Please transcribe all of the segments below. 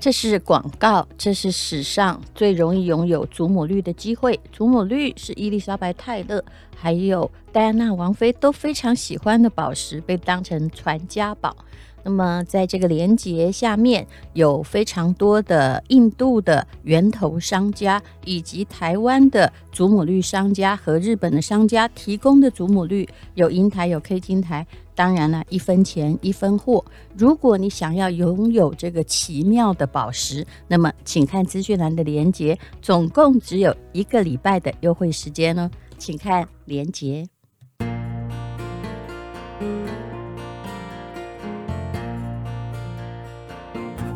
这是广告，这是史上最容易拥有祖母绿的机会。祖母绿是伊丽莎白泰勒还有戴安娜王妃都非常喜欢的宝石，被当成传家宝。那么，在这个连接下面有非常多的印度的源头商家，以及台湾的祖母绿商家和日本的商家提供的祖母绿，有银台，有 K 金台。当然了，一分钱一分货。如果你想要拥有这个奇妙的宝石，那么请看资讯栏的连接，总共只有一个礼拜的优惠时间哦，请看连接。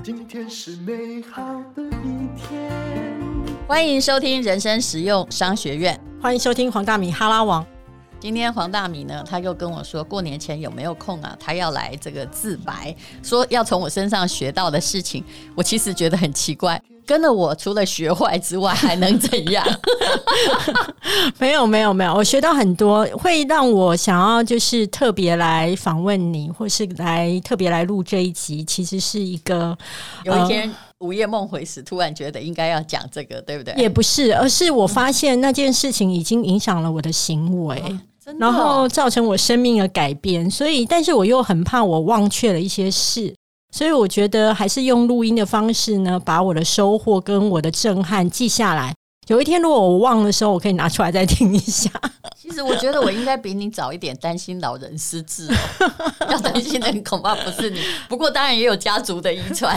今天是美好的一天。欢迎收听人生实用商学院，欢迎收听黄大米哈拉王。今天黄大米呢，他又跟我说，过年前有没有空啊？他要来这个自白，说要从我身上学到的事情。我其实觉得很奇怪。跟了我，除了学坏之外，还能怎样？没有，没有，没有。我学到很多，会让我想要就是特别来访问你，或是来特别来录这一集。其实是一个有一天午夜梦回时，突然觉得应该要讲这个，对不对？也不是，而是我发现那件事情已经影响了我的行为，然后造成我生命的改变。所以，但是我又很怕我忘却了一些事。所以我觉得还是用录音的方式呢，把我的收获跟我的震撼记下来。有一天如果我忘的时候，我可以拿出来再听一下。其实我觉得我应该比你早一点担心老人失智哦，要担心的恐怕不是你。不过当然也有家族的遗传。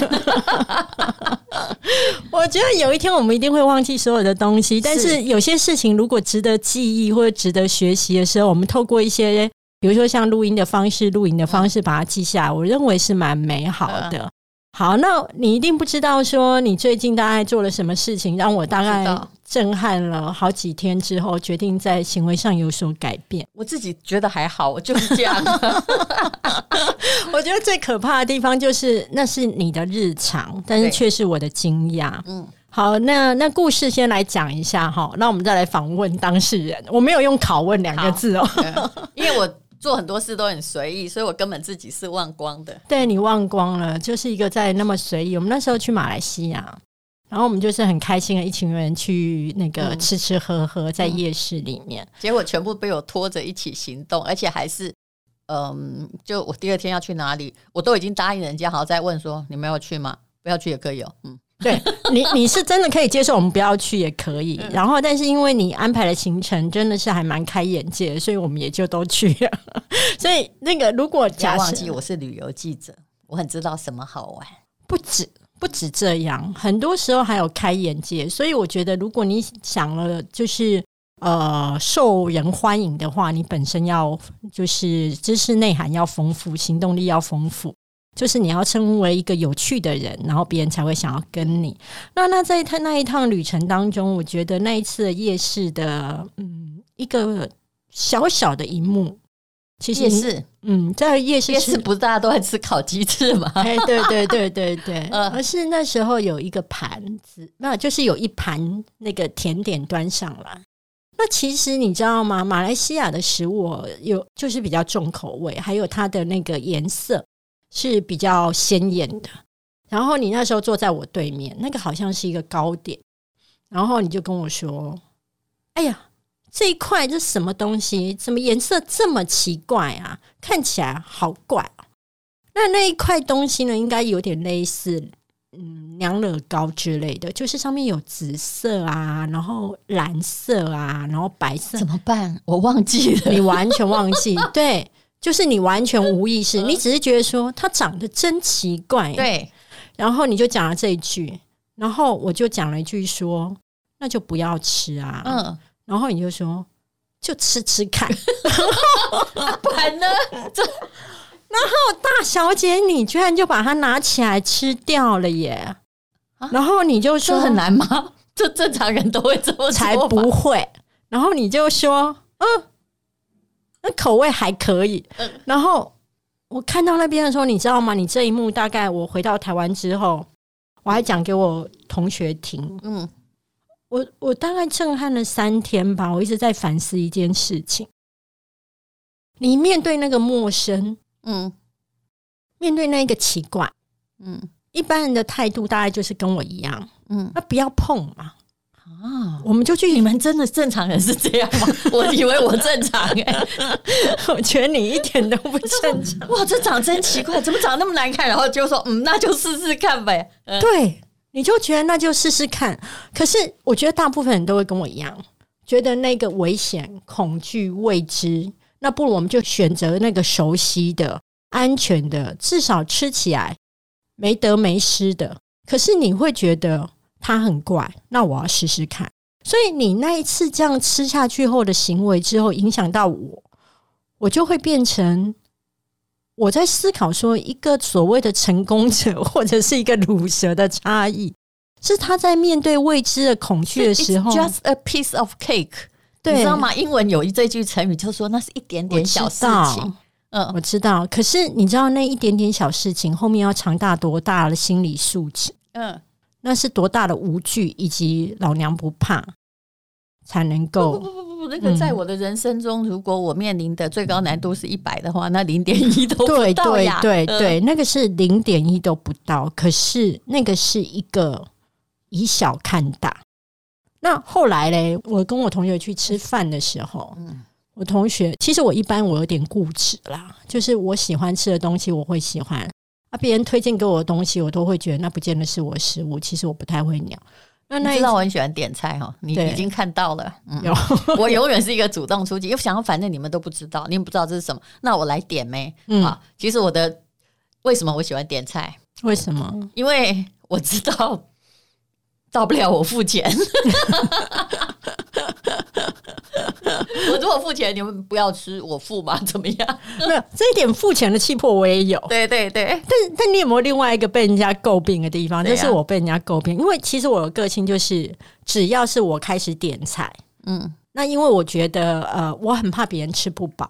我觉得有一天我们一定会忘记所有的东西，但是有些事情如果值得记忆或者值得学习的时候，我们透过一些。比如说像录音的方式、录影的方式，把它记下来，我认为是蛮美好的。好，那你一定不知道说你最近大概做了什么事情，让我大概震撼了好几天之后，决定在行为上有所改变。我自己觉得还好，我就是这样。我觉得最可怕的地方就是那是你的日常，但是却是我的惊讶。嗯，好，那那故事先来讲一下哈，那我们再来访问当事人。我没有用拷问两个字哦，因为我。做很多事都很随意，所以我根本自己是忘光的。对，你忘光了，就是一个在那么随意。我们那时候去马来西亚，然后我们就是很开心的一群人去那个吃吃喝喝，在夜市里面，嗯嗯，结果全部被我拖着一起行动，而且还是嗯，就我第二天要去哪里，我都已经答应人家，好在问说你们要去吗？不要去也可以哦，嗯。对你，你是真的可以接受我们不要去也可以。然后，但是因为你安排的行程真的是还蛮开眼界，所以我们也就都去了。所以那个如果假设忘记我是旅游记者，我很知道什么好玩。不止不止这样，很多时候还有开眼界。所以我觉得，如果你想了就是呃受人欢迎的话，你本身要就是知识内涵要丰富，行动力要丰富。就是你要成为一个有趣的人，然后别人才会想要跟你。那那在他那一趟旅程当中，我觉得那一次的夜市的嗯一个小小的一幕，其实夜市嗯在夜市夜市不是大家都在吃烤鸡翅吗？哎，对对对对对，而是那时候有一个盘子，那就是有一盘那个甜点端上来。那其实你知道吗？马来西亚的食物有就是比较重口味，还有它的那个颜色。是比较鲜艳的，然后你那时候坐在我对面，那个好像是一个糕点，然后你就跟我说：“哎呀，这一块这是什么东西？怎么颜色这么奇怪啊？看起来好怪哦。”那那一块东西呢，应该有点类似嗯娘惹糕之类的，就是上面有紫色啊，然后蓝色啊，然后白色。怎么办？我忘记了，你完全忘记，对。就是你完全无意识，你只是觉得说它长得真奇怪，对，然后你就讲了这一句，然后我就讲了一句说，那就不要吃啊，嗯，然后你就说就吃吃看，不然呢？这，然后大小姐你居然就把它拿起来吃掉了耶，然后你就说很难吗？这正常人都会这么做，才不会，然后你就说嗯。口味还可以，然后我看到那边的时候，你知道吗？你这一幕大概我回到台湾之后，我还讲给我同学听。嗯，我我大概震撼了三天吧，我一直在反思一件事情。你面对那个陌生，嗯，面对那个奇怪，嗯，一般人的态度大概就是跟我一样，嗯，那不要碰嘛。啊，我们就去。你们真的正常人是这样吗？我以为我正常哎、欸，我觉得你一点都不正常。哇，这长真奇怪，怎么长那么难看？然后就说，嗯，那就试试看呗。嗯、对，你就觉得那就试试看。可是我觉得大部分人都会跟我一样，觉得那个危险、恐惧、未知，那不如我们就选择那个熟悉的、安全的，至少吃起来没得没失的。可是你会觉得。它很怪，那我要试试看。所以你那一次这样吃下去后的行为之后，影响到我，我就会变成我在思考说，一个所谓的成功者或者是一个乳蛇的差异，是他在面对未知的恐惧的时候，just a piece of cake，对，你知道吗？英文有一这句成语，就说那是一点点小事情。嗯，我知道。可是你知道那一点点小事情后面要长大多大的心理素质？嗯。那是多大的无惧，以及老娘不怕，才能够不不不不不，那个在我的人生中，如果我面临的最高难度是一百的话，那零点一都不到呀。对对对对，那个是零点一都不到。可是那个是一个以小看大。那后来嘞，我跟我同学去吃饭的时候，嗯，我同学其实我一般我有点固执啦，就是我喜欢吃的东西我会喜欢。啊！别人推荐给我的东西，我都会觉得那不见得是我的食物。其实我不太会鸟。那那你知道我很喜欢点菜哈，你已经看到了。嗯、有，我永远是一个主动出击，因为想要反正你们都不知道，你们不知道这是什么，那我来点呗。嗯，啊，其实我的为什么我喜欢点菜？为什么？因为我知道到不了我付钱。我如果付钱，你们不要吃，我付吗？怎么样？没有这一点付钱的气魄，我也有。对对对，但但你有没有另外一个被人家诟病的地方？就是我被人家诟病，因为其实我的个性就是，只要是我开始点菜，嗯，那因为我觉得呃，我很怕别人吃不饱，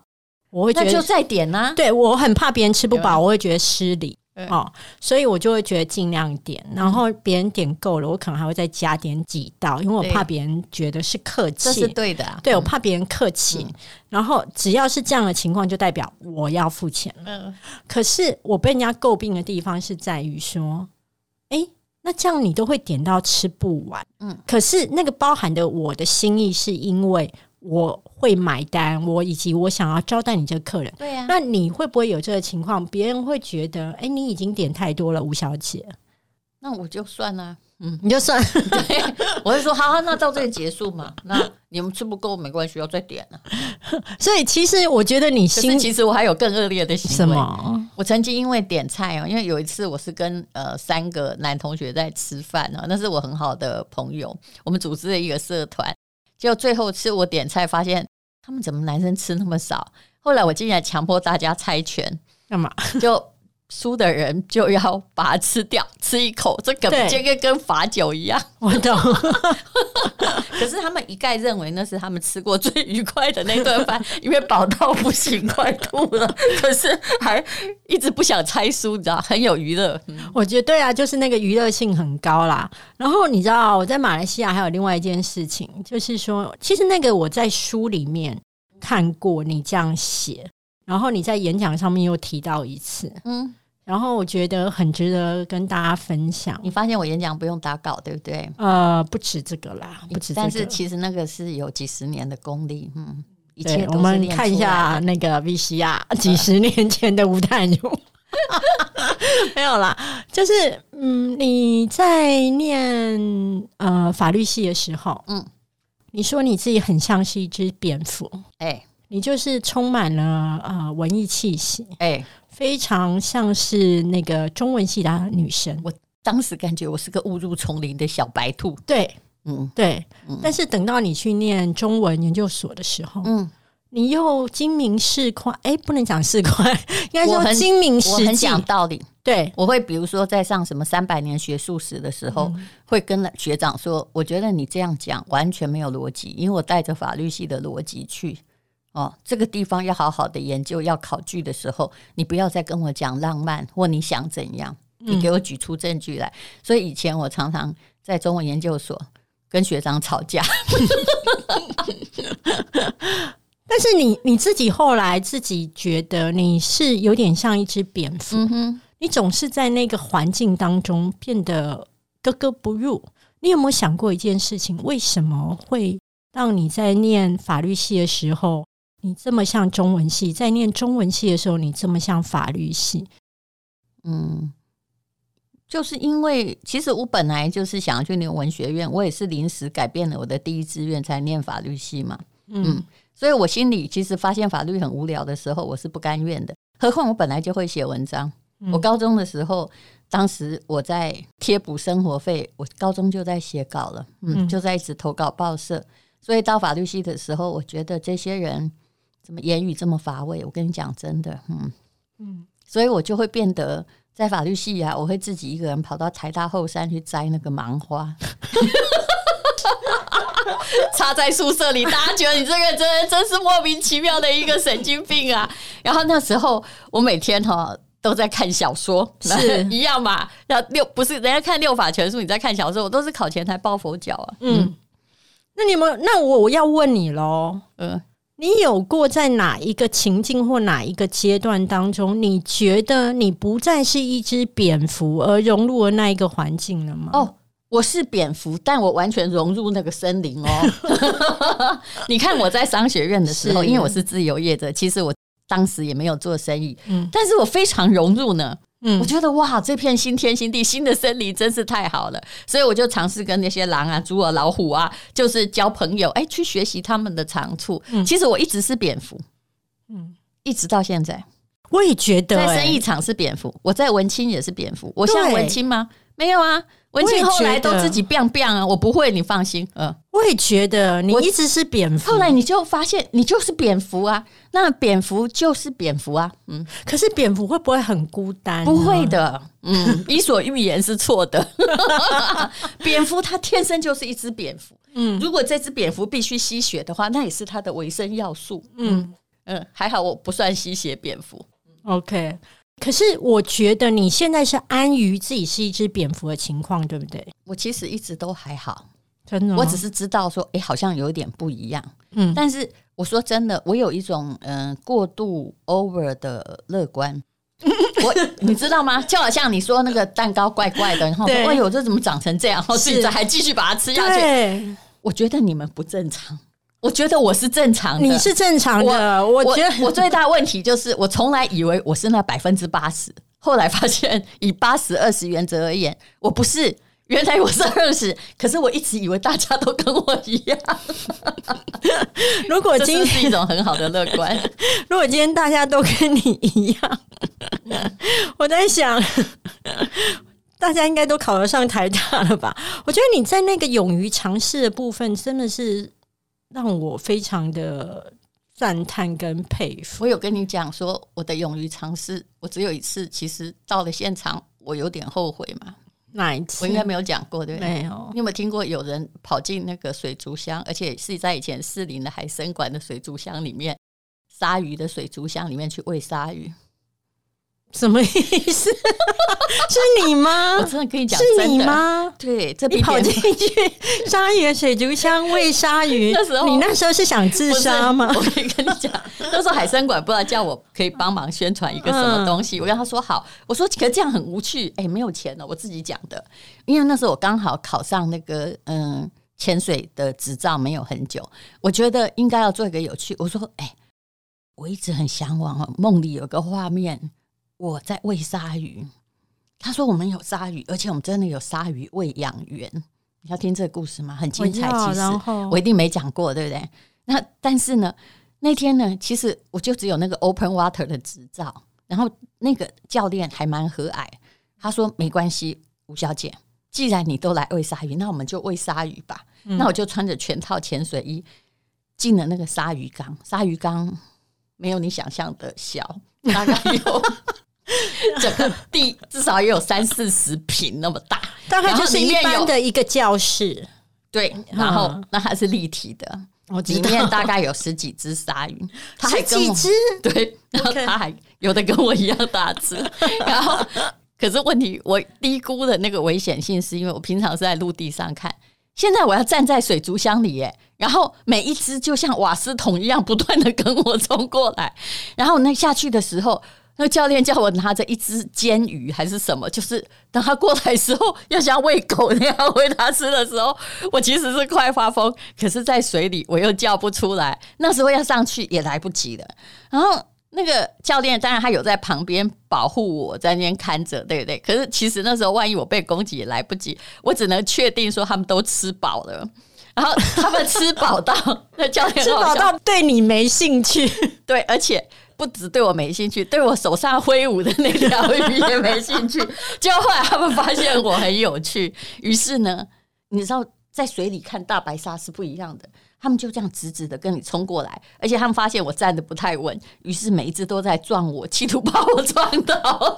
我会觉得那就再点啊。对，我很怕别人吃不饱，我会觉得失礼。哦，所以我就会觉得尽量点，然后别人点够了，我可能还会再加点几道，因为我怕别人觉得是客气，这是对的啊。对，我怕别人客气，嗯、然后只要是这样的情况，就代表我要付钱了。嗯，可是我被人家诟病的地方是在于说，哎，那这样你都会点到吃不完，嗯，可是那个包含的我的心意是因为。我会买单，我以及我想要招待你这个客人。对呀、啊，那你会不会有这个情况？别人会觉得，哎，你已经点太多了，吴小姐。那我就算了，嗯，你就算。对，我就说，好，好，那到这里结束嘛。那你们吃不够没关系，要再点了。所以其实我觉得你心，其实我还有更恶劣的行为。什么？我曾经因为点菜哦，因为有一次我是跟呃三个男同学在吃饭啊，那是我很好的朋友，我们组织了一个社团。就最后吃我点菜，发现他们怎么男生吃那么少？后来我竟然强迫大家猜拳，干嘛？就输的人就要把它吃掉，吃一口，这个这个跟罚酒一样。我懂。可是他们一概认为那是他们吃过最愉快的那顿饭，因为饱到不行，快吐了。可是还一直不想猜输，你知道，很有娱乐。我觉得对啊，就是那个娱乐性很高啦。然后你知道我在马来西亚还有另外一件事情，就是说，其实那个我在书里面看过你这样写，然后你在演讲上面又提到一次，嗯。然后我觉得很值得跟大家分享。你发现我演讲不用打稿，对不对？呃，不止这个啦，不止这个。但是其实那个是有几十年的功力，嗯，一切都是练出来的。我们看一下那个 VCR，几十年前的吴淡如，没有啦，就是嗯，你在念呃法律系的时候，嗯，你说你自己很像是一只蝙蝠，哎，你就是充满了呃文艺气息，哎。非常像是那个中文系的女生，我当时感觉我是个误入丛林的小白兔。对，嗯，对。嗯、但是等到你去念中文研究所的时候，嗯，你又精明市侩，哎、欸，不能讲市侩，应该说精明实际。讲道理，对，我会比如说在上什么三百年学术史的时候，嗯、会跟学长说，我觉得你这样讲完全没有逻辑，因为我带着法律系的逻辑去。哦，这个地方要好好的研究，要考据的时候，你不要再跟我讲浪漫或你想怎样，你给我举出证据来。嗯、所以以前我常常在中文研究所跟学长吵架，但是你你自己后来自己觉得你是有点像一只蝙蝠，嗯、你总是在那个环境当中变得格格不入。你有没有想过一件事情？为什么会让你在念法律系的时候，你这么像中文系；在念中文系的时候，你这么像法律系？嗯，就是因为其实我本来就是想要去念文学院，我也是临时改变了我的第一志愿才念法律系嘛。嗯，嗯，所以我心里其实发现法律很无聊的时候，我是不甘愿的。何况我本来就会写文章。我高中的时候，当时我在贴补生活费，我高中就在写稿了，嗯，就在一直投稿报社。所以到法律系的时候，我觉得这些人怎么言语这么乏味？我跟你讲真的，嗯嗯，所以我就会变得在法律系啊，我会自己一个人跑到台大后山去摘那个芒花，插在宿舍里，大家觉得你这个真真是莫名其妙的一个神经病啊！然后那时候我每天哈。都在看小说，是 一样嘛？要六不是人家看六法全书，你在看小说，我都是考前台抱佛脚啊。嗯，嗯，那你们，那我我要问你喽。嗯，你有过在哪一个情境或哪一个阶段当中，你觉得你不再是一只蝙蝠，而融入了那一个环境了吗？哦，我是蝙蝠，但我完全融入那个森林哦。你看我在商学院的时候，因为我是自由业者，其实我。当时也没有做生意，嗯，但是我非常融入呢，嗯，我觉得哇，这片新天新地，新的森林真是太好了，所以我就尝试跟那些狼啊、猪啊、老虎啊，就是交朋友，哎，去学习他们的长处。嗯，其实我一直是蝙蝠，嗯，一直到现在，我也觉得在生意场是蝙蝠，我在文青也是蝙蝠，我像文青吗？没有啊。文青后来都自己变变啊，我不会，你放心。嗯，我也觉得你一直是蝙蝠。后来你就发现你就是蝙蝠啊，那蝙蝠就是蝙蝠啊。嗯，可是蝙蝠会不会很孤单？不会的。嗯，伊索寓言是错的。蝙蝠它天生就是一只蝙蝠。嗯，如果这只蝙蝠必须吸血的话，那也是它的维生要素。嗯嗯，还好我不算吸血蝙蝠。OK。可是我觉得你现在是安于自己是一只蝙蝠的情况，对不对？我其实一直都还好，真的。我只是知道说，哎，好像有点不一样。嗯，但是我说真的，我有一种嗯过度 over 的乐观。我 你知道吗？就好像你说那个蛋糕怪怪的，然后说哎呦，这怎么长成这样？然后现在还继续把它吃下去。我觉得你们不正常。我觉得我是正常的，你是正常的。我，我觉得我，我最大问题就是，我从来以为我是那百分之八十，后来发现以八十二十原则而言，我不是。原来我是二十，可是我一直以为大家都跟我一样。如果今天是，是一种很好的乐观，如果今天大家都跟你一样，我在想，大家应该都考得上台大了吧？我觉得你在那个勇于尝试的部分，真的是。让我非常的赞叹跟佩服。我有跟你讲说，我的勇于尝试，我只有一次。其实到了现场，我有点后悔嘛。哪一次？我应该没有讲过，对不对？没有。你有没有听过有人跑进那个水族箱，而且是在以前士林的海生馆的水族箱里面，鲨鱼的水族箱里面去喂鲨鱼？什么意思？是你吗？我真的跟你讲，是你吗？对，这你跑进去鲨鱼的水族箱喂鲨鱼，那时候你那时候是想自杀吗？我可以跟你讲，那时候海生馆不知道叫我可以帮忙宣传一个什么东西，我跟他说好，我说可是这样很无趣，哎，没有钱了，我自己讲的，因为那时候我刚好考上那个嗯潜水的执照没有很久，我觉得应该要做一个有趣。我说哎，我一直很向往哦，梦里有个画面。我在喂鲨鱼，他说我们有鲨鱼，而且我们真的有鲨鱼喂养员。你要听这个故事吗？很精彩。其实我一定没讲过，对不对？那但是呢，那天呢，其实我就只有那个 open water 的执照。然后那个教练还蛮和蔼，他说没关系，吴小姐，既然你都来喂鲨鱼，那我们就喂鲨鱼吧。嗯、那我就穿着全套潜水衣进了那个鲨鱼缸。鲨鱼缸没有你想象的小，大概有。整个地至少也有三四十平那么大，大概就是一般的一个教室。对，然后那它是立体的，我里面大概有十几只鲨鱼，它还跟我十几只，对，然后它还有的跟我一样大只。然后，可是问题我低估的那个危险性，是因为我平常是在陆地上看，现在我要站在水族箱里耶，然后每一只就像瓦斯桶一样不断的跟我冲过来，然后那下去的时候。那个教练叫我拿着一只煎鱼还是什么，就是等他过来的时候，要像喂狗那样喂他吃的时候，我其实是快发疯，可是在水里我又叫不出来。那时候要上去也来不及了。然后那个教练当然他有在旁边保护我，在那边看着，对不对？可是其实那时候万一我被攻击也来不及，我只能确定说他们都吃饱了。然后他们吃饱到那教练吃饱到对你没兴趣，对，而且。不只对我没兴趣，对我手上挥舞的那条鱼也没兴趣。结果后来他们发现我很有趣，于是呢，你知道在水里看大白鲨是不一样的。他们就这样直直的跟你冲过来，而且他们发现我站得不太稳，于是每一只都在撞我，企图把我撞倒。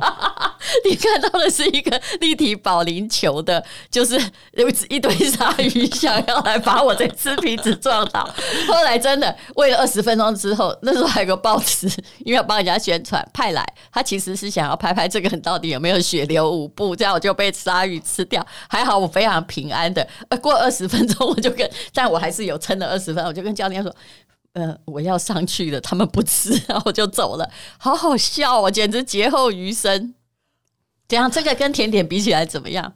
你看到的是一个立体保龄球的，就是有 一堆鲨鱼想要来把我这吃皮子撞倒。后来真的喂了二十分钟之后，那时候还有个报纸，因为要帮人家宣传派来，他其实是想要拍拍这个人到底有没有血流五步，这样我就被鲨鱼吃掉。还好我非常平安的，过二十 分钟我就跟，但我还是有撑了。二十分，我就跟教练说：“呃，我要上去了，他们不吃，然后我就走了。好好笑哦，简直劫后余生。这样，这个跟甜点比起来怎么样？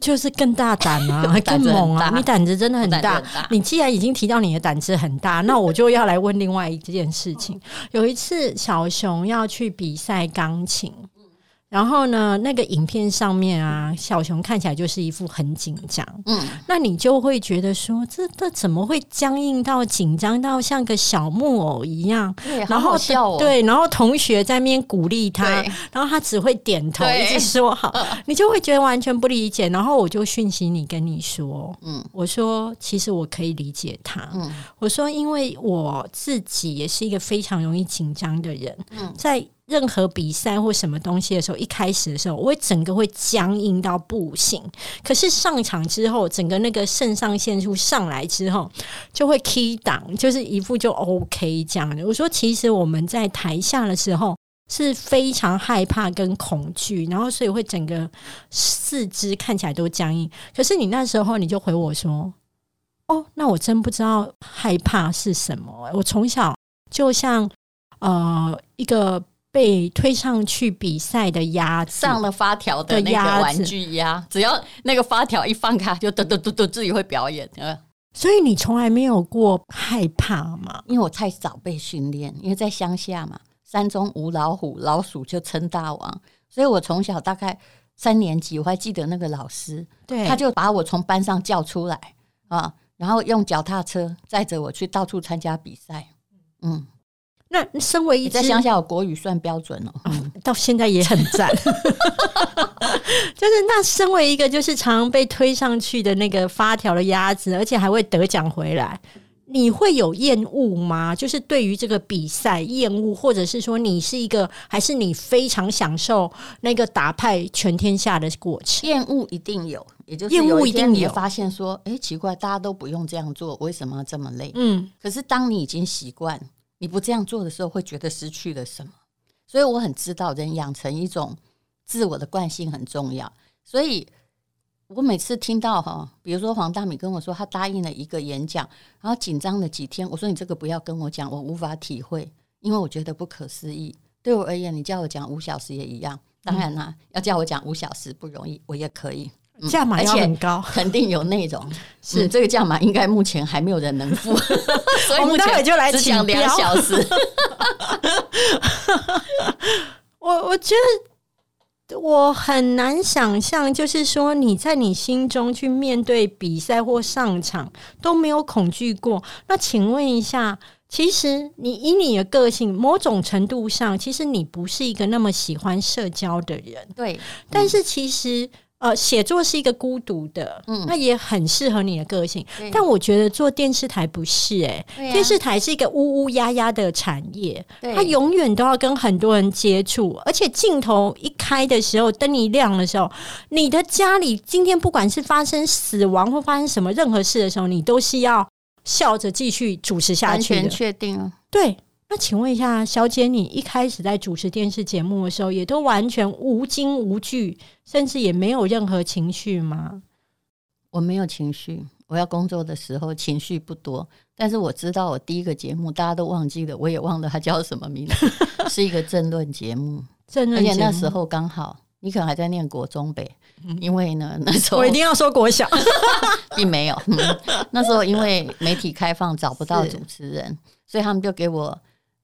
就是更大胆啊，更猛啊！你胆子真的很大。很大。你既然已经提到你的胆子很大，那我就要来问另外一件事情。有一次，小熊要去比赛钢琴。”然后呢，那个影片上面啊，小熊看起来就是一副很紧张。嗯，那你就会觉得说，这这怎么会僵硬到紧张到像个小木偶一样？对，然后好好笑哦。对，然后同学在那边鼓励他，然后他只会点头，一直说好，你就会觉得完全不理解。然后我就讯息你跟你说，嗯，我说其实我可以理解他。嗯，我说因为我自己也是一个非常容易紧张的人。嗯，在。任何比赛或什么东西的时候，一开始的时候，我会整个会僵硬到不行。可是上场之后，整个那个肾上腺素上来之后，就会 key down，就是一副就 OK 这样的。我说，其实我们在台下的时候是非常害怕跟恐惧，然后所以会整个四肢看起来都僵硬。可是你那时候你就回我说：“哦，那我真不知道害怕是什么。我从小就像呃一个。”被推上去比赛的鸭子，上了发条的那个玩具鸭，只要那个发条一放开，就嘟嘟嘟嘟自己会表演。所以你从来没有过害怕吗？因为我太早被训练，因为在乡下嘛，山中无老虎，老鼠就称大王。所以我从小大概三年级，我还记得那个老师，对，他就把我从班上叫出来啊，然后用脚踏车载着我去到处参加比赛，嗯。那身为一在乡下，我国语算标准了，嗯，到现在也很赞。就是那身为一个就是常常被推上去的那个发条的鸭子，而且还会得奖回来，你会有厌恶吗？就是对于这个比赛厌恶，或者是说你是一个，还是你非常享受那个打败全天下的过程？厌恶一定有，也就是厌恶一定有。发现说，哎，奇怪，大家都不用这样做，为什么要这么累？嗯，可是当你已经习惯。你不这样做的时候，会觉得失去了什么？所以我很知道，人养成一种自我的惯性很重要。所以我每次听到哈，比如说黄大米跟我说他答应了一个演讲，然后紧张了几天，我说你这个不要跟我讲，我无法体会，因为我觉得不可思议。对我而言，你叫我讲五小时也一样。当然啦，要叫我讲五小时不容易，我也可以。价码要很高，肯定有内容。是这个价码，应该目前还没有人能付，所以我们待会就来讲两小时。我我觉得我很难想象，就是说你在你心中去面对比赛或上场都没有恐惧过。那请问一下，其实你以你的个性，某种程度上，其实你不是一个那么喜欢社交的人。对，但是其实。呃，写作是一个孤独的，嗯，那也很适合你的个性。但我觉得做电视台不是、欸，哎、啊，电视台是一个乌乌压压的产业，它永远都要跟很多人接触，而且镜头一开的时候，灯一亮的时候，你的家里今天不管是发生死亡或发生什么任何事的时候，你都是要笑着继续主持下去的。完全确定了，对。那请问一下，小姐，你一开始在主持电视节目的时候，也都完全无惊无惧，甚至也没有任何情绪吗？我没有情绪。我要工作的时候情绪不多，但是我知道我第一个节目大家都忘记了，我也忘了它叫什么名字，是一个政论节目。政论节目，而且那时候刚好你可能还在念国中呗，因为呢那时候我一定要说国小，并没有、嗯。那时候因为媒体开放找不到主持人，所以他们就给我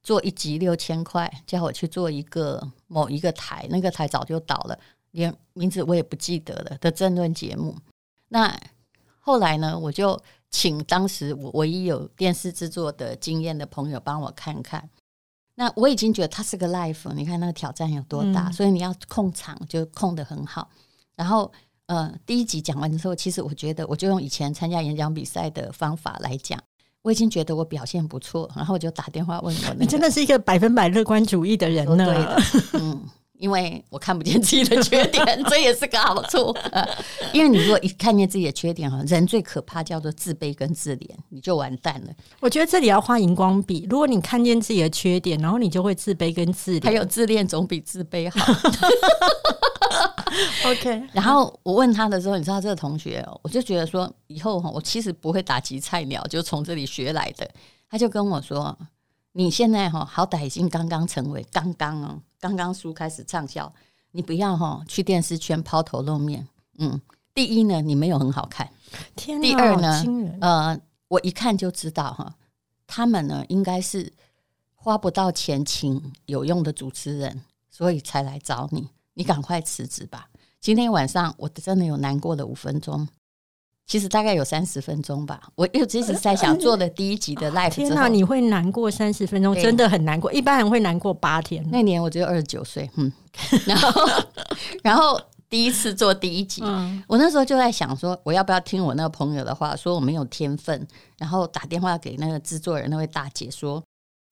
做一集六千块，叫我去做一个某一个台，那个台早就倒了，连名字我也不记得了的政论节目。那后来呢，我就请当时我唯一有电视制作的经验的朋友帮我看看。那我已经觉得它是个 life，你看那个挑战有多大，嗯、所以你要控场就控得很好。然后，呃，第一集讲完之后，其实我觉得我就用以前参加演讲比赛的方法来讲，我已经觉得我表现不错。然后我就打电话问我、那个，你真的是一个百分百乐观主义的人呢？对的，嗯。因为我看不见自己的缺点，这也是个好处。因为你如果一看见自己的缺点哈，人最可怕叫做自卑跟自怜，你就完蛋了。我觉得这里要画荧光笔。如果你看见自己的缺点，然后你就会自卑跟自怜。还有自恋总比自卑好。OK。然后我问他的时候，你知道这个同学，我就觉得说以后哈，我其实不会打击菜鸟，就从这里学来的。他就跟我说。你现在哈好歹已经刚刚成为刚刚哦，刚刚书开始畅销，你不要哈去电视圈抛头露面。嗯，第一呢，你没有很好看。天哪，第二呢，呃，我一看就知道哈，他们呢应该是花不到钱请有用的主持人，所以才来找你。你赶快辞职吧。今天晚上我真的有难过的五分钟。其实大概有三十分钟吧，我又一直在想做的第一集的 live 天哪，你会难过三十分钟，真的很难过。一般人会难过八天。那年我只有二十九岁，嗯，然后 然后第一次做第一集，我那时候就在想说，我要不要听我那个朋友的话，说我没有天分，然后打电话给那个制作人那位大姐说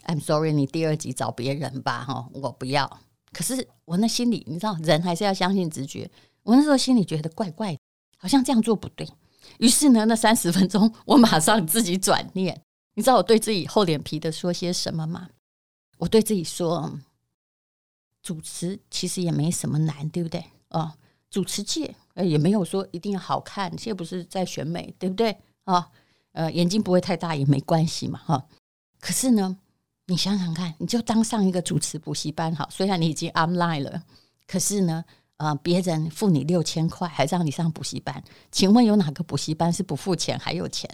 ，I'm sorry，你第二集找别人吧，哈，我不要。可是我那心里，你知道，人还是要相信直觉。我那时候心里觉得怪怪的，好像这样做不对。于是呢，那三十分钟，我马上自己转念。你知道我对自己厚脸皮的说些什么吗？我对自己说，主持其实也没什么难，对不对？哦，主持界呃也没有说一定要好看，现在不是在选美，对不对？啊、哦，呃，眼睛不会太大也没关系嘛，哈、可是呢，你想想看，你就当上一个主持补习班好，虽然你已经 online 了，可是呢。啊！别人付你六千块，还让你上补习班，请问有哪个补习班是不付钱还有钱？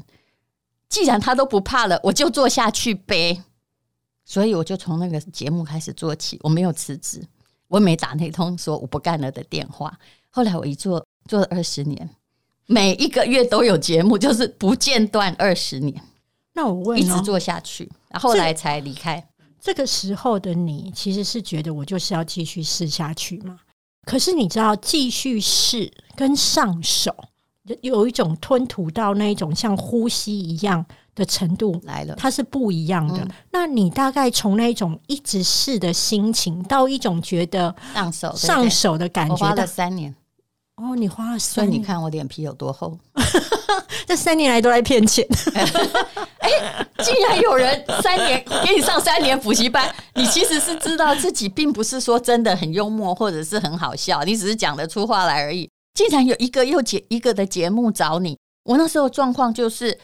既然他都不怕了，我就做下去呗。所以我就从那个节目开始做起，我没有辞职，我没打那通说我不干了的电话。后来我一做做了二十年，每一个月都有节目，就是不间断二十年。那我问，一直做下去，然后后来才离开。这个时候的你，其实是觉得我就是要继续试下去吗？可是你知道，继续试跟上手有一种吞吐到那一种像呼吸一样的程度来了，它是不一样的。嗯、那你大概从那种一直试的心情，到一种觉得上手上手的感觉，花了三年。哦，你花了所以你看我脸皮有多厚？这三年来都在骗钱。哎、欸，竟然有人三年给你上三年补习班，你其实是知道自己并不是说真的很幽默或者是很好笑，你只是讲得出话来而已。竟然有一个又节一个的节目找你，我那时候状况就是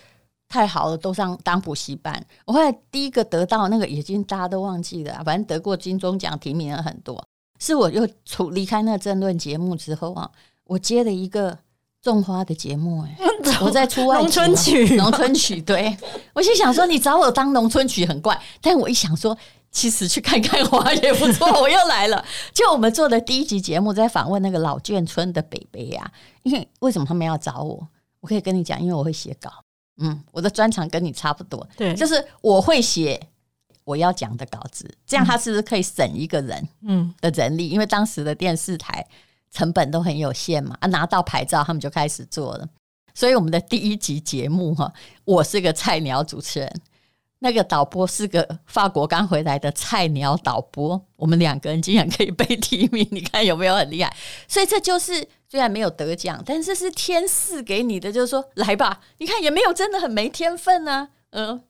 太好了，都上当补习班。我后来第一个得到那个已经大家都忘记了，反正得过金钟奖提名了很多，是我又出离开那个政论节目之后啊。我接了一个种花的节目，哎，我在出外农村曲，农村曲，对，我就想说你找我当农村曲很怪，但我一想说，其实去看看花也不错，我又来了。就我们做的第一集节目，在访问那个老眷村的北北呀，因为为什么他们要找我？我可以跟你讲，因为我会写稿，嗯，我的专长跟你差不多，对，就是我会写我要讲的稿子，这样他是不是可以省一个人，嗯，的人力？因为当时的电视台。成本都很有限嘛，啊，拿到牌照他们就开始做了。所以我们的第一集节目哈，我是个菜鸟主持人，那个导播是个法国刚回来的菜鸟导播，我们两个人竟然可以被提名，你看有没有很厉害？所以这就是虽然没有得奖，但是是天赐给你的，就是说来吧，你看也没有真的很没天分啊，嗯。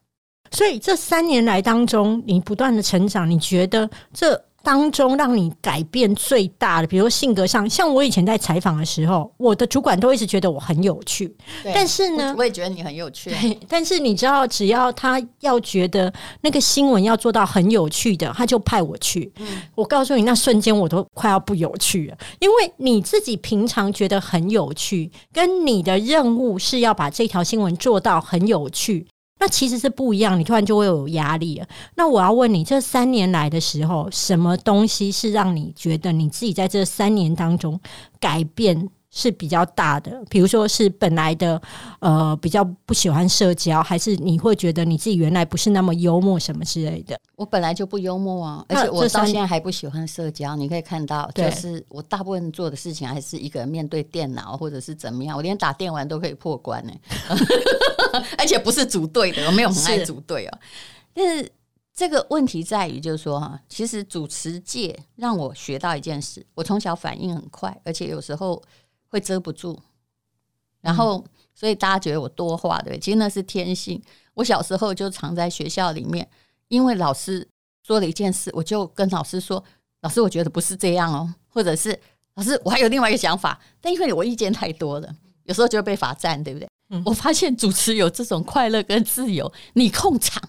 所以这三年来当中，你不断的成长，你觉得这当中让你改变最大的，比如性格上，像我以前在采访的时候，我的主管都一直觉得我很有趣，但是呢，我也觉得你很有趣。对但是你知道，只要他要觉得那个新闻要做到很有趣的，他就派我去。嗯，我告诉你，那瞬间我都快要不有趣了，因为你自己平常觉得很有趣，跟你的任务是要把这条新闻做到很有趣。那其实是不一样，你突然就会有压力了。那我要问你，这三年来的时候，什么东西是让你觉得你自己在这三年当中改变？是比较大的，比如说是本来的呃比较不喜欢社交，还是你会觉得你自己原来不是那么幽默什么之类的？我本来就不幽默啊，而且我到现在还不喜欢社交。你可以看到，就是我大部分做的事情还是一个人面对电脑或者是怎么样，我连打电玩都可以破关呢，而且不是组队的，我没有很爱组队哦。但是这个问题在于，就是说哈，其实主持界让我学到一件事，我从小反应很快，而且有时候。会遮不住，然后所以大家觉得我多话，对不对？其实那是天性。我小时候就常在学校里面，因为老师说了一件事，我就跟老师说：“老师，我觉得不是这样哦。”或者是“老师，我还有另外一个想法。”但因为我意见太多了，有时候就会被罚站，对不对？嗯。我发现主持有这种快乐跟自由，你控场，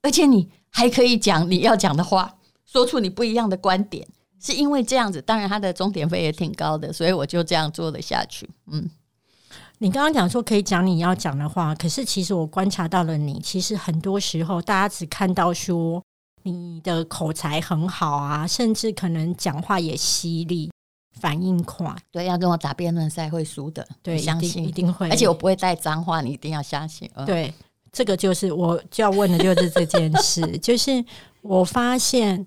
而且你还可以讲你要讲的话，说出你不一样的观点。是因为这样子，当然他的钟点费也挺高的，所以我就这样做了下去。嗯，你刚刚讲说可以讲你要讲的话，可是其实我观察到了你，其实很多时候大家只看到说你的口才很好啊，甚至可能讲话也犀利，反应快。对，要跟我打辩论赛会输的，对，相信一定会，而且我不会带脏话，你一定要相信。嗯、对，这个就是我就要问的就是这件事，就是我发现。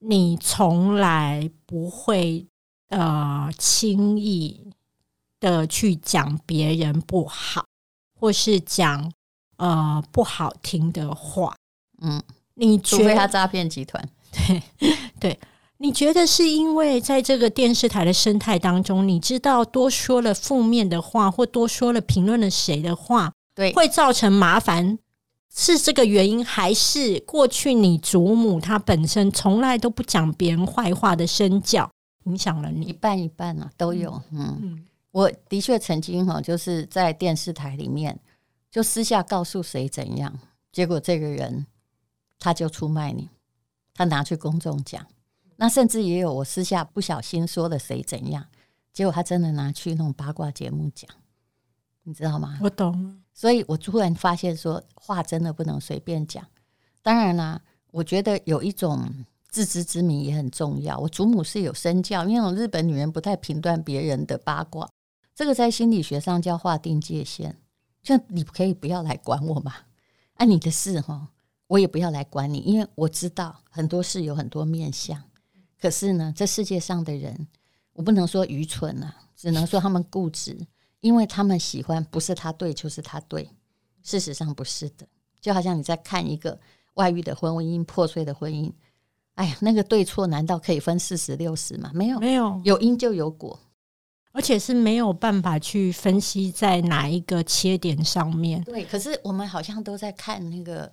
你从来不会呃轻易的去讲别人不好，或是讲呃不好听的话。嗯，你觉得他诈骗集团？对 对，你觉得是因为在这个电视台的生态当中，你知道多说了负面的话，或多说了评论了谁的话，对，会造成麻烦？是这个原因，还是过去你祖母她本身从来都不讲别人坏话的身教影响了你？一半一半啊，都有。嗯，嗯，我的确曾经哈，就是在电视台里面就私下告诉谁怎样，结果这个人他就出卖你，他拿去公众讲。那甚至也有我私下不小心说了谁怎样，结果他真的拿去那种八卦节目讲，你知道吗？我懂。所以我突然发现，说话真的不能随便讲。当然啦，我觉得有一种自知之明也很重要。我祖母是有身教，因为我日本女人不太评断别人的八卦，这个在心理学上叫划定界限。就你可以不要来管我嘛，按你的事哈，我也不要来管你，因为我知道很多事有很多面相。可是呢，这世界上的人，我不能说愚蠢啊，只能说他们固执。因为他们喜欢，不是他对就是他对，事实上不是的。就好像你在看一个外遇的婚姻、破碎的婚姻，哎呀，那个对错难道可以分四十六十吗？没有，没有，有因就有果，而且是没有办法去分析在哪一个切点上面。对，可是我们好像都在看那个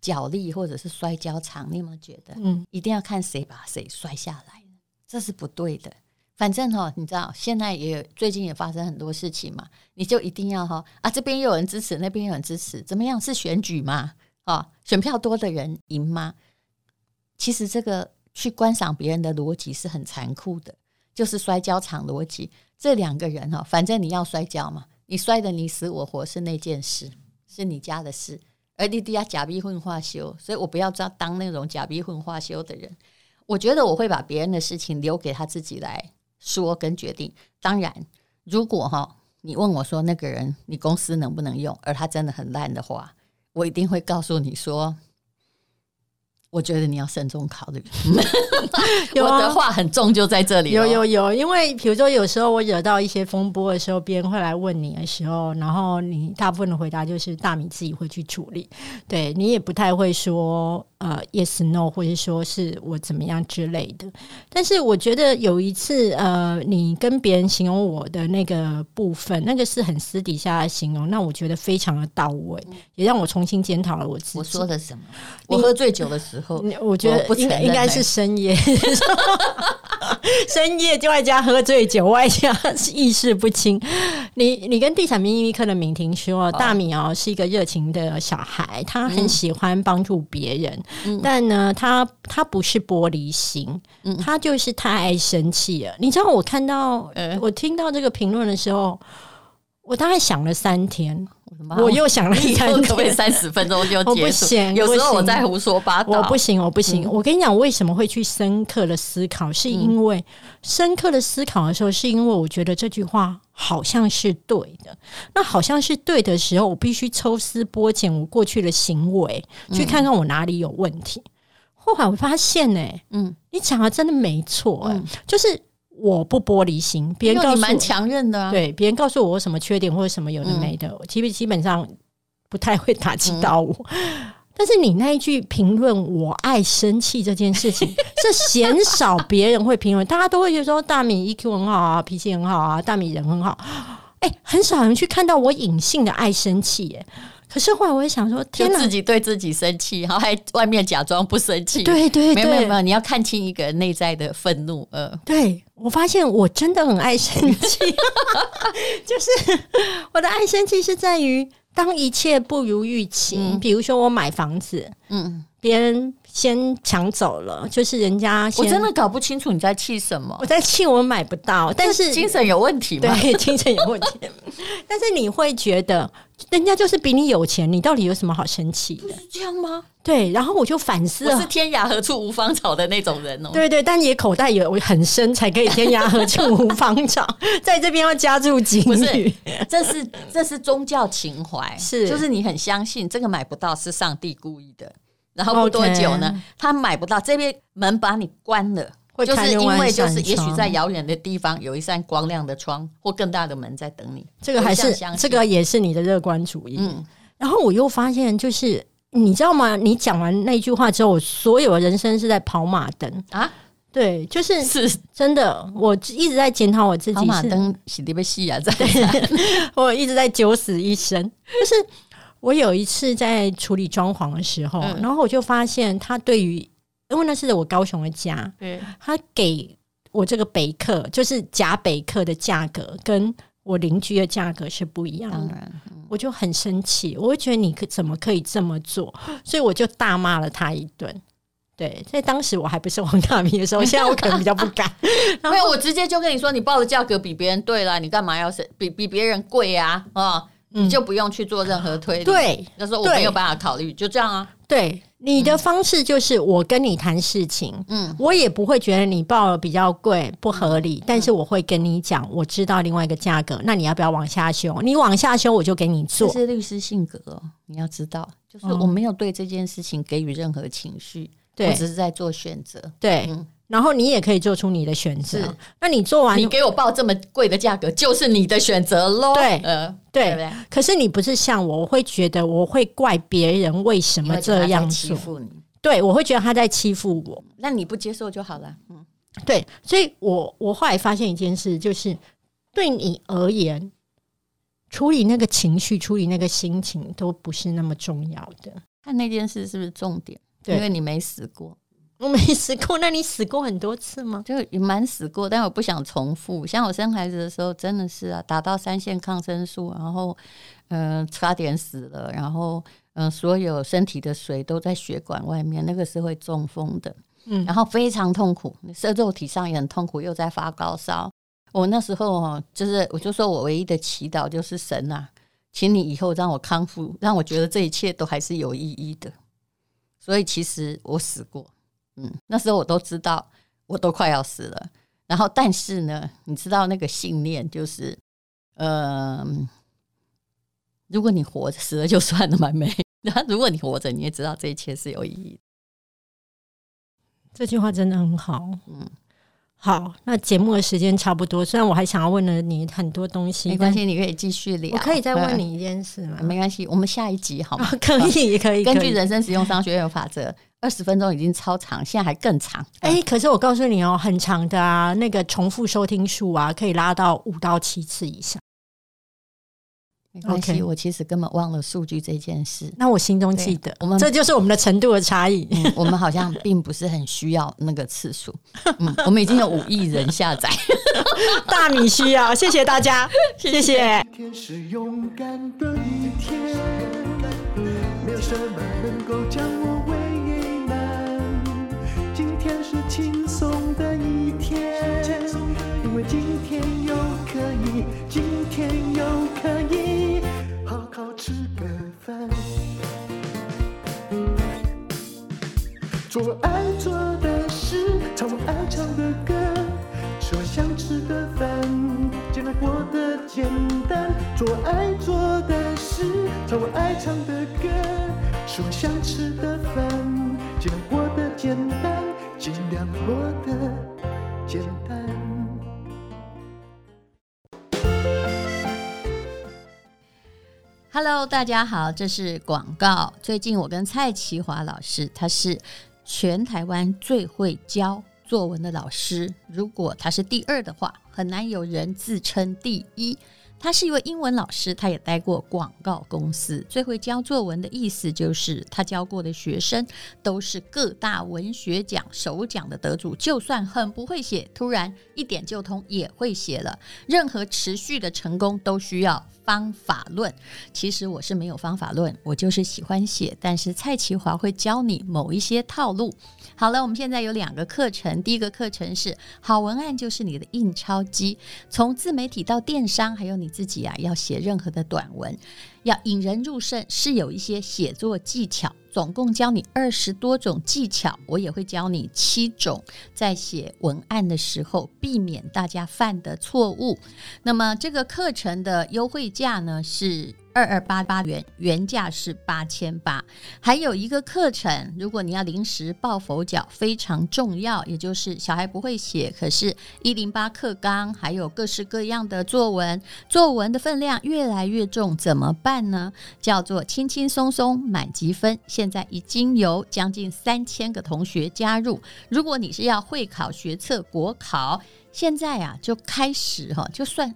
脚力或者是摔跤场，你有没有觉得？嗯，一定要看谁把谁摔下来，这是不对的。反正哈，你知道，现在也最近也发生很多事情嘛，你就一定要哈啊，这边又有人支持，那边有人支持，怎么样？是选举吗？啊，选票多的人赢吗？其实这个去观赏别人的逻辑是很残酷的，就是摔跤场逻辑。这两个人哈，反正你要摔跤嘛，你摔得你死我活是那件事，是你家的事，而你底下假逼混化修，所以我不要当当那种假逼混化修的人。我觉得我会把别人的事情留给他自己来。说跟决定，当然，如果哈你问我说那个人你公司能不能用，而他真的很烂的话，我一定会告诉你说，我觉得你要慎重考虑。有啊、我的话很重，就在这里。有有有，因为比如说有时候我惹到一些风波的时候，别人会来问你的时候，然后你大部分的回答就是大米自己会去处理，对你也不太会说。呃，yes no，或者说是我怎么样之类的。但是我觉得有一次，呃，你跟别人形容我的那个部分，那个是很私底下的形容，那我觉得非常的到位，也让我重新检讨了我自己。我说的什么？我喝醉酒的时候，我觉得应该应该是深夜，深夜就外加喝醉酒，外加意识不清。你你跟地产秘密课的敏婷说，哦、大米哦是一个热情的小孩，他很喜欢帮助别人。嗯、但呢，他他不是玻璃心，嗯、他就是太爱生气了。你知道，我看到、呃、我听到这个评论的时候，我大概想了三天。我又想了三天，可不可以三十分钟就结束？我不行，有时候我在胡说八道。我不行，我不行。嗯、我跟你讲，为什么会去深刻的思考？是因为深刻的思考的时候，是因为我觉得这句话好像是对的。那好像是对的时候，我必须抽丝剥茧我过去的行为，去看看我哪里有问题。后来我发现、欸，呢，嗯，你讲的真的没错、欸，嗯、就是。我不玻璃心，别人告诉我蛮强韧的、啊，对，别人告诉我什么缺点或者什么有的没的，其实、嗯、基本上不太会打击到我。嗯、但是你那一句评论，我爱生气这件事情，是鲜少别人会评论，大家都会觉得说大米 EQ 很好啊，脾气很好啊，大米人很好，哎、欸，很少人去看到我隐性的爱生气，耶。可是后来我也想说，天哪，自己对自己生气，然后还外面假装不生气。对对对，没有没有没有，你要看清一个人内在的愤怒。呃，对，我发现我真的很爱生气，就是我的爱生气是在于当一切不如预期，嗯、比如说我买房子，嗯，别人。先抢走了，就是人家。我真的搞不清楚你在气什么。我在气我买不到，但是精神有问题吗？对，精神有问题。但是你会觉得，人家就是比你有钱，你到底有什么好生气的？是这样吗？对，然后我就反思了。我是天涯何处无芳草的那种人哦。对对，但你的口袋有很深，才可以天涯何处无芳草。在这边要加注警语，不是，这是这是宗教情怀，是就是你很相信这个买不到是上帝故意的。然后不多久呢他买不到这边门把你关了，就是因为就是也许在遥远的地方有一扇光亮的窗或更大的门在等你。这个还是这个也是你的乐观主义。嗯，然后我又发现，就是你知道吗？你讲完那句话之后，我所有的人生是在跑马灯啊。对，就是是真的，我一直在检讨我自己。跑马灯是特别细啊，在 我一直在九死一生，就是。我有一次在处理装潢的时候，嗯、然后我就发现他对于，因为那是我高雄的家，嗯、他给我这个北客，就是假北客的价格，跟我邻居的价格是不一样的，嗯、我就很生气，我会觉得你可怎么可以这么做，所以我就大骂了他一顿。对，在当时我还不是王大明的时候，现在我可能比较不敢。没有，我直接就跟你说，你报的价格比别人对了，你干嘛要是比比别人贵呀？啊？哦你就不用去做任何推理。对，那时候我没有办法考虑，就这样啊。对，你的方式就是我跟你谈事情，嗯，我也不会觉得你报了比较贵不合理，但是我会跟你讲，我知道另外一个价格，那你要不要往下修？你往下修，我就给你做。这是律师性格哦，你要知道，就是我没有对这件事情给予任何情绪，对，我只是在做选择，对。然后你也可以做出你的选择。那你做完，你给我报这么贵的价格，就是你的选择喽。对，呃，对，对对，可是你不是像我，我会觉得我会怪别人为什么这样欺负你。对，我会觉得他在欺负我。那你不接受就好了。嗯，对，所以我我后来发现一件事，就是对你而言，处理那个情绪、处理那个心情都不是那么重要的。看那件事是不是重点？对，因为你没死过。我没死过，那你死过很多次吗？就也蛮死过，但我不想重复。像我生孩子的时候，真的是啊，打到三线抗生素，然后嗯、呃，差点死了，然后嗯、呃，所有身体的水都在血管外面，那个是会中风的，嗯，然后非常痛苦，在肉体上也很痛苦，又在发高烧。我那时候哦，就是我就说我唯一的祈祷就是神啊，请你以后让我康复，让我觉得这一切都还是有意义的。所以其实我死过。嗯，那时候我都知道，我都快要死了。然后，但是呢，你知道那个信念就是，呃，如果你活着，死了就算了嘛，没。然后，如果你活着，你也知道这一切是有意义的。这句话真的很好。嗯，好，那节目的时间差不多。虽然我还想要问了你很多东西，没关系，你可以继续聊。我可以再问你一件事吗？没关系，我们下一集好吗？可以，可以。根据人生实用商学院法则。二十分钟已经超长，现在还更长。哎、欸，可是我告诉你哦，很长的啊，那个重复收听数啊，可以拉到五到七次以上。没关系，Okay. 我其实根本忘了数据这件事。那我心中记得，我们这就是我们的程度的差异、嗯。我们好像并不是很需要那个次数。嗯，我们已经有五亿人下载，大米需要。谢谢大家，谢谢。今天是勇敢的一天，没有什么能够将是轻松的一天，因为今天又可以，今天又可以。好好吃个饭。做我爱做的事，唱我爱唱的歌，吃我想吃的饭，尽量过得简单。做我爱做的事，唱我爱唱的歌，吃我想吃的饭，尽量过得简单，尽量过得简单。Hello，大家好，这是广告。最近我跟蔡淇华老师，他是。全台湾最会教作文的老师，如果他是第二的话，很难有人自称第一。他是一位英文老师，他也待过广告公司。最会教作文的意思就是，他教过的学生都是各大文学奖首奖的得主。就算很不会写，突然一点就通，也会写了。任何持续的成功都需要方法论。其实我是没有方法论，我就是喜欢写。但是蔡淇华会教你某一些套路。好了，我们现在有两个课程。第一个课程是好文案就是你的印钞机，从自媒体到电商，还有你。自己啊，要写任何的短文，要引人入胜，是有一些写作技巧。总共教你二十多种技巧，我也会教你七种，在写文案的时候避免大家犯的错误。那么这个课程的优惠价呢是二二八八元，原价是八千八。还有一个课程，如果你要临时抱佛脚，非常重要，也就是小孩不会写，可是一零八课纲还有各式各样的作文，作文的分量越来越重，怎么办呢？叫做轻轻松松满级分。现在已经有将近三千个同学加入。如果你是要会考、学测、国考，现在啊就开始哈，就算。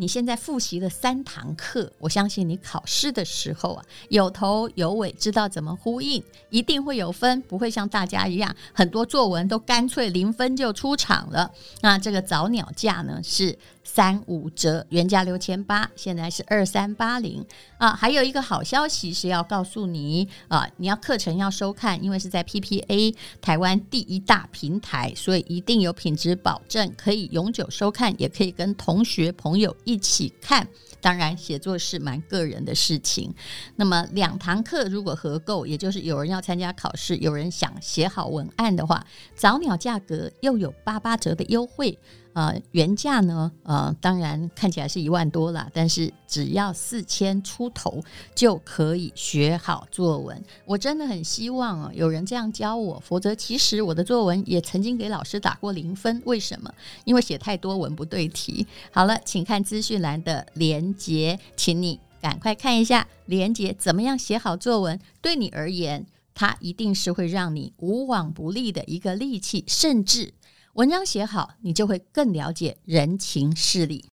你现在复习了三堂课，我相信你考试的时候啊，有头有尾，知道怎么呼应，一定会有分，不会像大家一样，很多作文都干脆零分就出场了。那这个早鸟架呢是三五折，原价六千八，现在是二三八零啊。还有一个好消息是要告诉你啊，你要课程要收看，因为是在 PPA 台湾第一大平台，所以一定有品质保证，可以永久收看，也可以跟同学朋友。一起看，当然写作是蛮个人的事情。那么两堂课如果合购，也就是有人要参加考试，有人想写好文案的话，早鸟价格又有八八折的优惠。呃，原价呢，呃，当然看起来是一万多了，但是只要四千出头就可以学好作文。我真的很希望啊，有人这样教我，否则其实我的作文也曾经给老师打过零分。为什么？因为写太多文不对题。好了，请看资讯栏的连接，请你赶快看一下连接，怎么样写好作文？对你而言，它一定是会让你无往不利的一个利器，甚至。文章写好，你就会更了解人情事理。